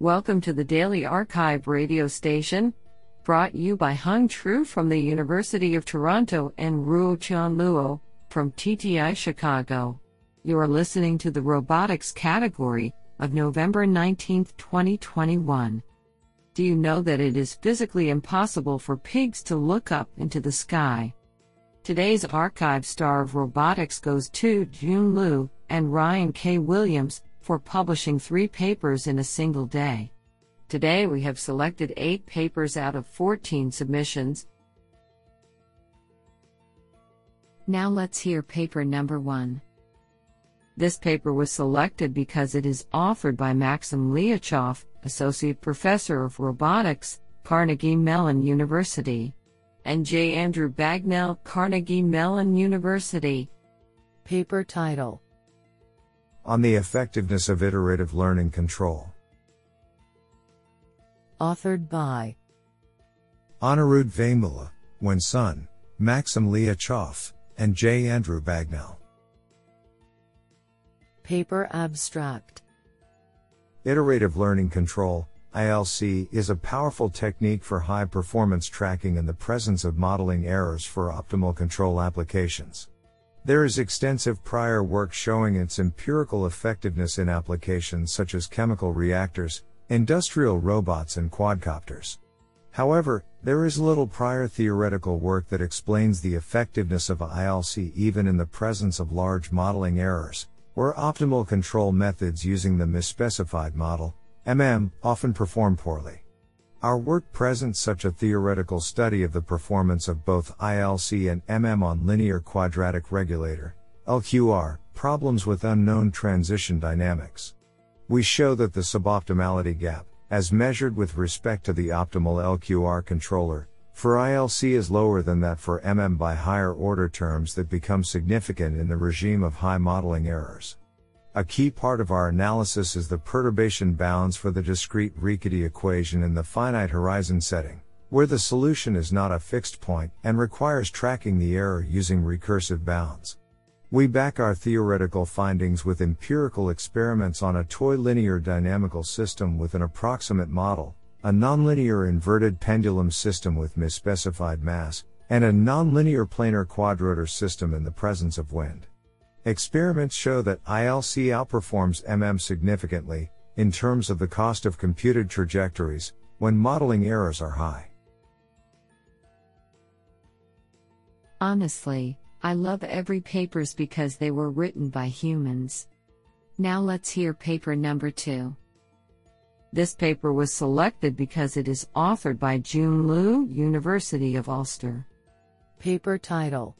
Welcome to the Daily Archive radio station, brought you by Hung Tru from the University of Toronto and Ruo Chan Luo from TTI Chicago. You are listening to the robotics category of November 19, 2021. Do you know that it is physically impossible for pigs to look up into the sky? Today's archive star of robotics goes to Jun Liu and Ryan K. Williams for publishing three papers in a single day. Today we have selected eight papers out of 14 submissions. Now let's hear paper number one. This paper was selected because it is offered by Maxim Likhachev, Associate Professor of Robotics, Carnegie Mellon University, and J. Andrew Bagnell, Carnegie Mellon University. Paper title on the effectiveness of iterative learning control. Authored by Anirudh Vemula, Wen Sun, Maxim Likhachev, and J. Andrew Bagnell. Paper Abstract Iterative Learning Control, ILC, is a powerful technique for high performance tracking in the presence of modeling errors for optimal control applications. There is extensive prior work showing its empirical effectiveness in applications such as chemical reactors, industrial robots, and quadcopters. However, there is little prior theoretical work that explains the effectiveness of ILC even in the presence of large modeling errors, where optimal control methods using the misspecified model, MM, often perform poorly. Our work presents such a theoretical study of the performance of both ILC and MM on linear quadratic regulator, LQR, problems with unknown transition dynamics. We show that the suboptimality gap, as measured with respect to the optimal LQR controller, for ILC is lower than that for MM by higher order terms that become significant in the regime of high modeling errors. A key part of our analysis is the perturbation bounds for the discrete Riccati equation in the finite horizon setting, where the solution is not a fixed point and requires tracking the error using recursive bounds. We back our theoretical findings with empirical experiments on a toy linear dynamical system with an approximate model, a nonlinear inverted pendulum system with misspecified mass, and a nonlinear planar quadrotor system in the presence of wind. Experiments show that ILC outperforms MM significantly, in terms of the cost of computed trajectories, when modeling errors are high. Honestly, I love every papers because they were written by humans. Now let's hear paper number 2. This paper was selected because it is authored by Jun Liu, University of Ulster. Paper title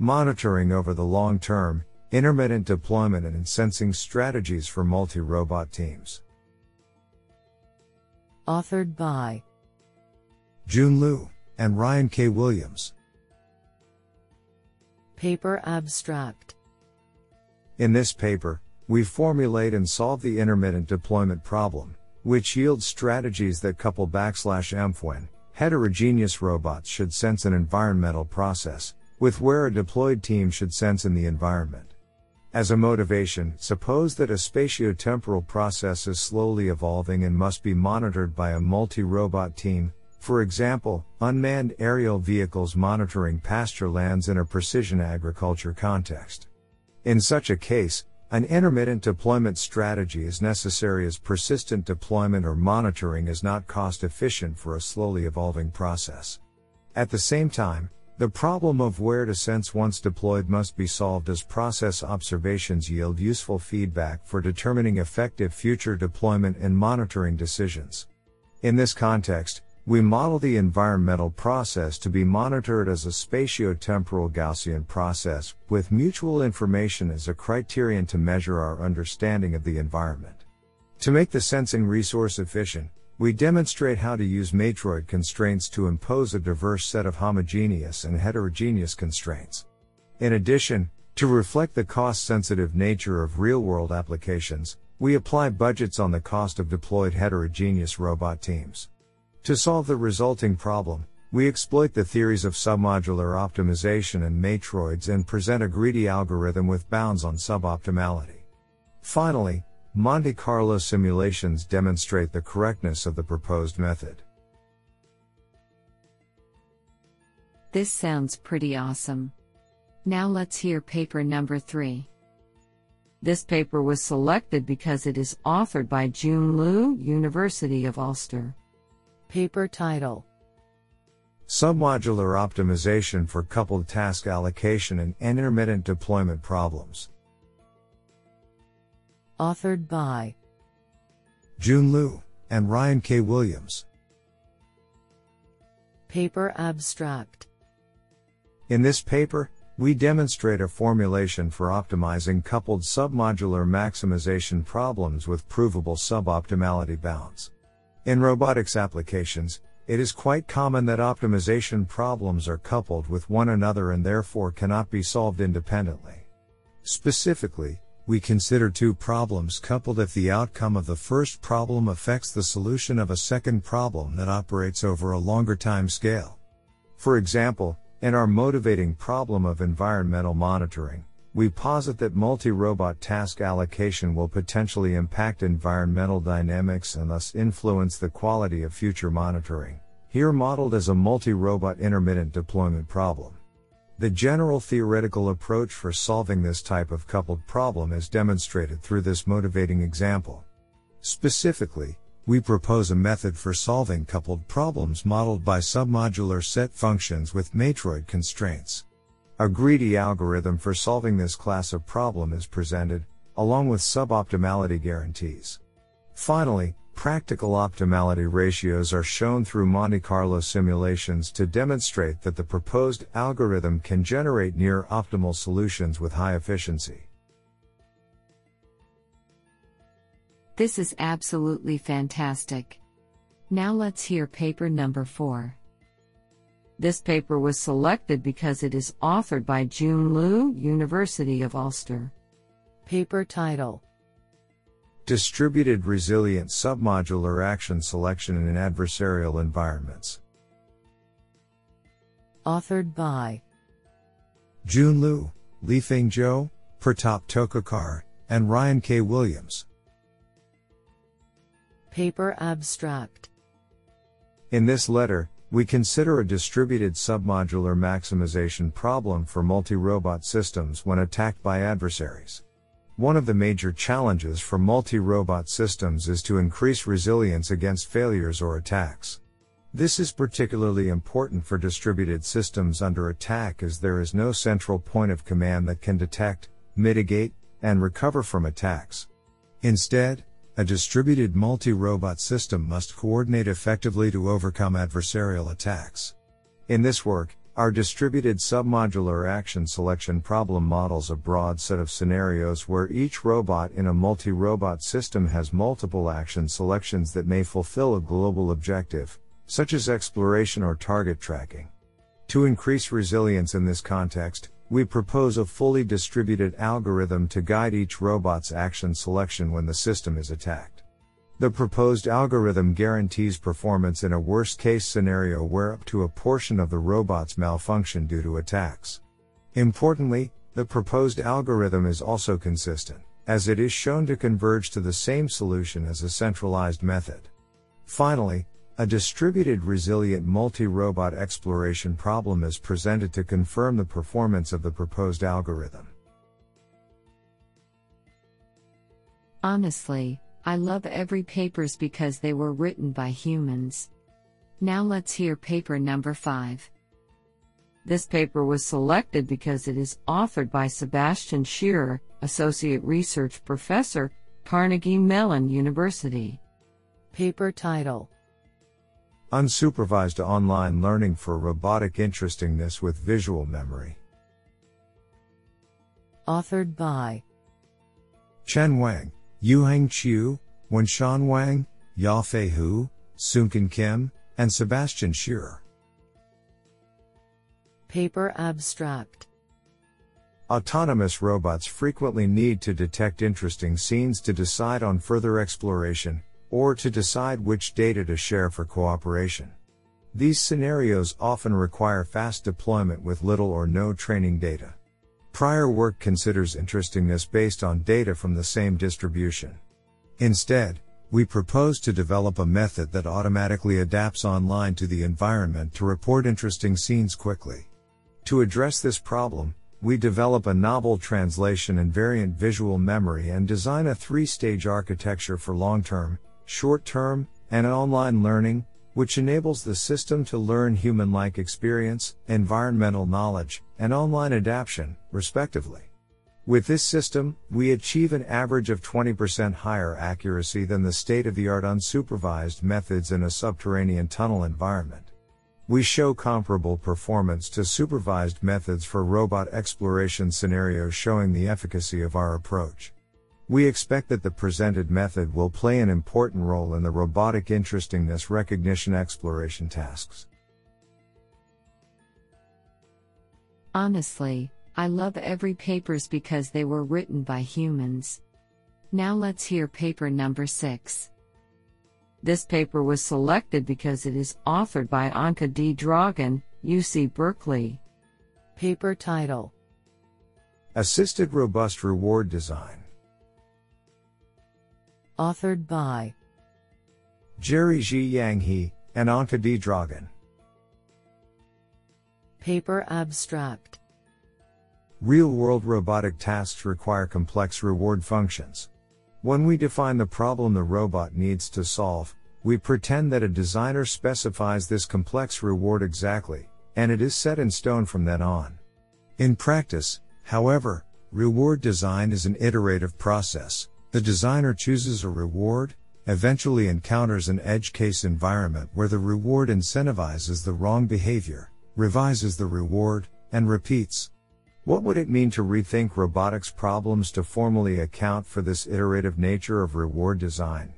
Monitoring over the long term, intermittent deployment and sensing strategies for multi robot teams. Authored by Jun Liu and Ryan K. Williams. Paper Abstract In this paper, we formulate and solve the intermittent deployment problem, which yields strategies that couple backslash env when heterogeneous robots should sense an environmental process, with where a deployed team should sense in the environment. As a motivation, suppose that a spatiotemporal process is slowly evolving and must be monitored by a multi-robot team, for example, unmanned aerial vehicles monitoring pasture lands in a precision agriculture context. In such a case, an intermittent deployment strategy is necessary as persistent deployment or monitoring is not cost efficient for a slowly evolving process. At the same time, the problem of where to sense once deployed must be solved as process observations yield useful feedback for determining effective future deployment and monitoring decisions. In this context, we model the environmental process to be monitored as a spatio-temporal Gaussian process, with mutual information as a criterion to measure our understanding of the environment. To make the sensing resource efficient, we demonstrate how to use matroid constraints to impose a diverse set of homogeneous and heterogeneous constraints. In addition, to reflect the cost sensitive nature of real world applications, we apply budgets on the cost of deployed heterogeneous robot teams. To solve the resulting problem, we exploit the theories of submodular optimization and matroids and present a greedy algorithm with bounds on suboptimality. Finally, Monte Carlo simulations demonstrate the correctness of the proposed method. This sounds pretty awesome. Now let's hear paper number 3. This paper was selected because it is authored by Jun Liu, University of Ulster. Paper title Submodular optimization for coupled task allocation and intermittent deployment problems. Authored by Jun Liu and Ryan K. Williams. Paper abstract In this paper, we demonstrate a formulation for optimizing coupled submodular maximization problems with provable suboptimality bounds. In robotics applications, it is quite common that optimization problems are coupled with one another and therefore cannot be solved independently. Specifically, we consider two problems coupled if the outcome of the first problem affects the solution of a second problem that operates over a longer time scale. For example, in our motivating problem of environmental monitoring, we posit that multi-robot task allocation will potentially impact environmental dynamics and thus influence the quality of future monitoring, here modeled as a multi-robot intermittent deployment problem. The general theoretical approach for solving this type of coupled problem is demonstrated through this motivating example. Specifically, we propose a method for solving coupled problems modeled by submodular set functions with matroid constraints. A greedy algorithm for solving this class of problem is presented, along with suboptimality guarantees. Finally, practical optimality ratios are shown through Monte Carlo simulations to demonstrate that the proposed algorithm can generate near optimal solutions with high efficiency. This is absolutely fantastic. Now let's hear paper number 4. This paper was selected because it is authored by Jun Liu, University of Ulster. Paper title Distributed Resilient Submodular Action Selection in Adversarial Environments. Authored by Jun Liu, Lifeng Zhou, Pratap Tokekar, and Ryan K. Williams. Paper abstract In this letter, we consider a distributed submodular maximization problem for multi-robot systems when attacked by adversaries. One of the major challenges for multi-robot systems is to increase resilience against failures or attacks. This is particularly important for distributed systems under attack as there is no central point of command that can detect, mitigate, and recover from attacks. Instead, a distributed multi-robot system must coordinate effectively to overcome adversarial attacks. In this work, our distributed submodular action selection problem models a broad set of scenarios where each robot in a multi-robot system has multiple action selections that may fulfill a global objective, such as exploration or target tracking. To increase resilience in this context, we propose a fully distributed algorithm to guide each robot's action selection when the system is attacked. The proposed algorithm guarantees performance in a worst case scenario where up to a portion of the robots malfunction due to attacks. Importantly, the proposed algorithm is also consistent, as it is shown to converge to the same solution as a centralized method. Finally, a distributed resilient multi-robot exploration problem is presented to confirm the performance of the proposed algorithm. Honestly, I love every papers because they were written by humans. Now let's hear paper number 5. This paper was selected because it is authored by Sebastian Scherer, Associate Research Professor, Carnegie Mellon University. Paper title Unsupervised online learning for robotic interestingness with visual memory. Authored by Chen Wang, Yuheng Qiu, Wenshan Wang, Yafei Hu, Seungchan Kim, and Sebastian Scherer. Paper abstract Autonomous robots frequently need to detect interesting scenes to decide on further exploration, or to decide which data to share for cooperation. These scenarios often require fast deployment with little or no training data. Prior work considers interestingness based on data from the same distribution. Instead, we propose to develop a method that automatically adapts online to the environment to report interesting scenes quickly. To address this problem, we develop a novel translation invariant visual memory and design a three stage architecture for long term, short term, and online learning, which enables the system to learn human like experience, environmental knowledge, and online adaptation, respectively. With this system, we achieve an average of 20% higher accuracy than the state of the art unsupervised methods in a subterranean tunnel environment. We show comparable performance to supervised methods for robot exploration scenarios showing the efficacy of our approach. We expect that the presented method will play an important role in the robotic interestingness recognition exploration tasks. Honestly, I love every papers because they were written by humans. Now let's hear paper number 6. This paper was selected because it is authored by Anca D. Dragan, UC Berkeley. Paper title Assisted Robust Reward Design. Authored by Jerry Zhi-Yang He and Anca D. Dragan. Paper abstract Real world robotic tasks require complex reward functions. When we define the problem the robot needs to solve, we pretend that a designer specifies this complex reward exactly, and it is set in stone from then on. In practice, however, reward design is an iterative process. The designer chooses a reward, eventually encounters an edge case environment where the reward incentivizes the wrong behavior, revises the reward, and repeats. What would it mean to rethink robotics problems to formally account for this iterative nature of reward design?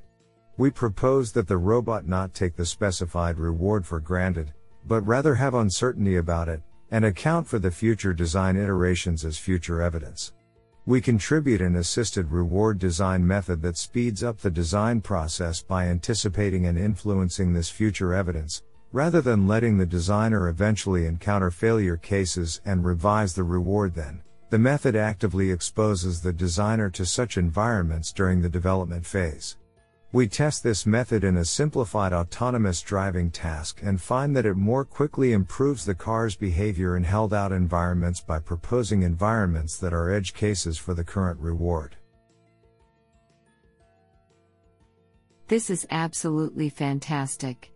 We propose that the robot not take the specified reward for granted, but rather have uncertainty about it, and account for the future design iterations as future evidence. We contribute an assisted reward design method that speeds up the design process by anticipating and influencing this future evidence, Rather than letting the designer eventually encounter failure cases and revise the reward then, the method actively exposes the designer to such environments during the development phase. We test this method in a simplified autonomous driving task and find that it more quickly improves the car's behavior in held out environments by proposing environments that are edge cases for the current reward. This is absolutely fantastic.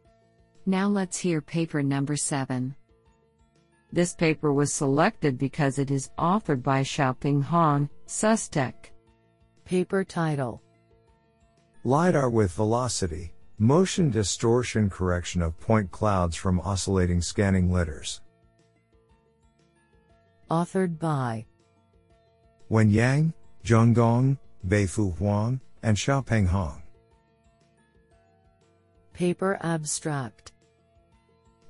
Now let's hear paper number 7. This paper was selected because it is authored by Xiaoping Hong, SUSTech. Paper title LiDAR with velocity, motion distortion correction of point clouds from oscillating scanning LiDARs. Authored by Wen Yang, Zheng Gong, Beifu Huang, and Xiaoping Hong. Paper abstract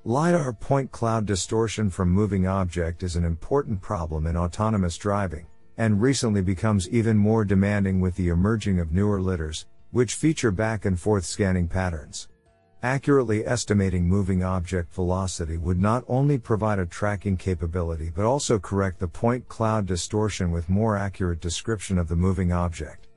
LiDAR point cloud distortion from moving object is an important problem in autonomous driving, and recently becomes even more demanding with the emerging of newer LiDARs, which feature back and forth scanning patterns. Accurately estimating moving object velocity would not only provide a tracking capability but also correct the point cloud distortion with more accurate description of the moving object.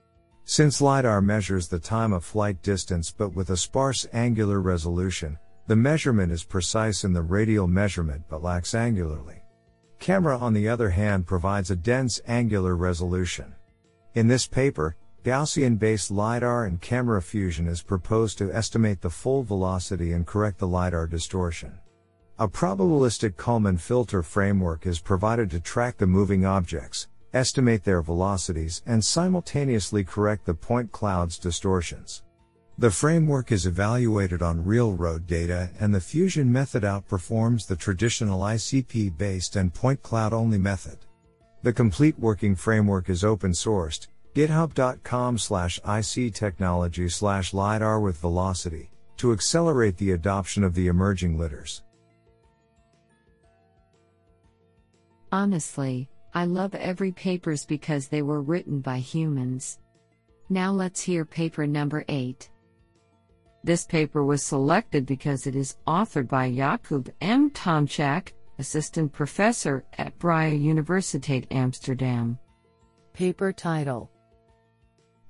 Since LiDAR measures the time of flight distance but with a sparse angular resolution, the measurement is precise in the radial measurement but lacks angularly. Camera on the other hand provides a dense angular resolution. In this paper, Gaussian-based LiDAR and camera fusion is proposed to estimate the full velocity and correct the LiDAR distortion. A probabilistic Kalman filter framework is provided to track the moving objects, estimate their velocities, and simultaneously correct the point cloud's distortions. The framework is evaluated on real road data and the fusion method outperforms the traditional ICP based and point cloud only method. The complete working framework is open sourced, github.com slash IC technology slash LiDAR with velocity, to accelerate the adoption of the emerging LiDARs. Honestly, I love every papers because they were written by humans. Now let's hear paper number 8. This paper was selected because it is authored by Jakub M. Tomczak, assistant professor at Vrije Universiteit Amsterdam. Paper title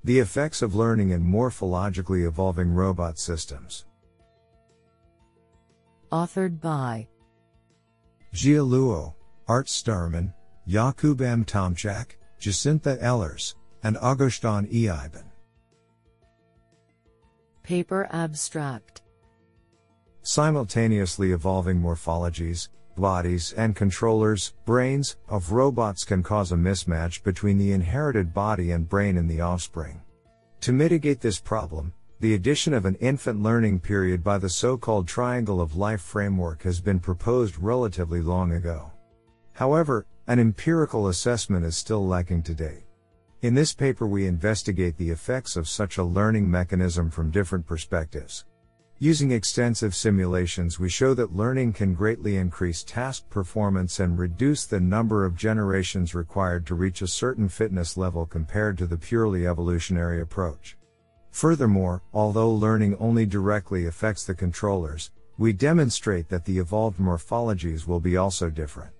The effects of learning in morphologically evolving robot systems. Authored by Jia Luo, Aart Stuurman, Jakub M. Tomczak, Jacintha Ellers, and Augustin E. Iben. Paper Abstract Simultaneously evolving morphologies, bodies, and controllers, brains, of robots can cause a mismatch between the inherited body and brain in the offspring. To mitigate this problem, the addition of an infant learning period by the so called Triangle of Life framework has been proposed relatively long ago. However, an empirical assessment is still lacking today. In this paper, we investigate the effects of such a learning mechanism from different perspectives. Using extensive simulations, we show that learning can greatly increase task performance and reduce the number of generations required to reach a certain fitness level compared to the purely evolutionary approach. Furthermore, although learning only directly affects the controllers, we demonstrate that the evolved morphologies will be also different.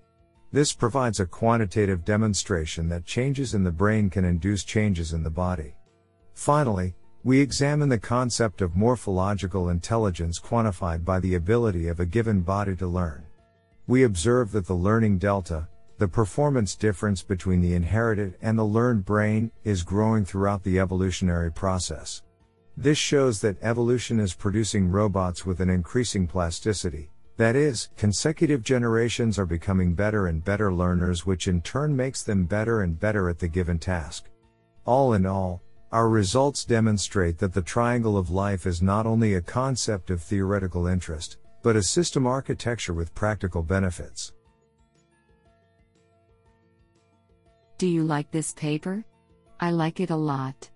This provides a quantitative demonstration that changes in the brain can induce changes in the body. Finally, we examine the concept of morphological intelligence quantified by the ability of a given body to learn. We observe that the learning delta, the performance difference between the inherited and the learned brain, is growing throughout the evolutionary process. This shows that evolution is producing robots with an increasing plasticity. That is, consecutive generations are becoming better and better learners, which in turn makes them better and better at the given task. All in all, our results demonstrate that the triangle of life is not only a concept of theoretical interest, but a system architecture with practical benefits. Do you like this paper? I like it a lot.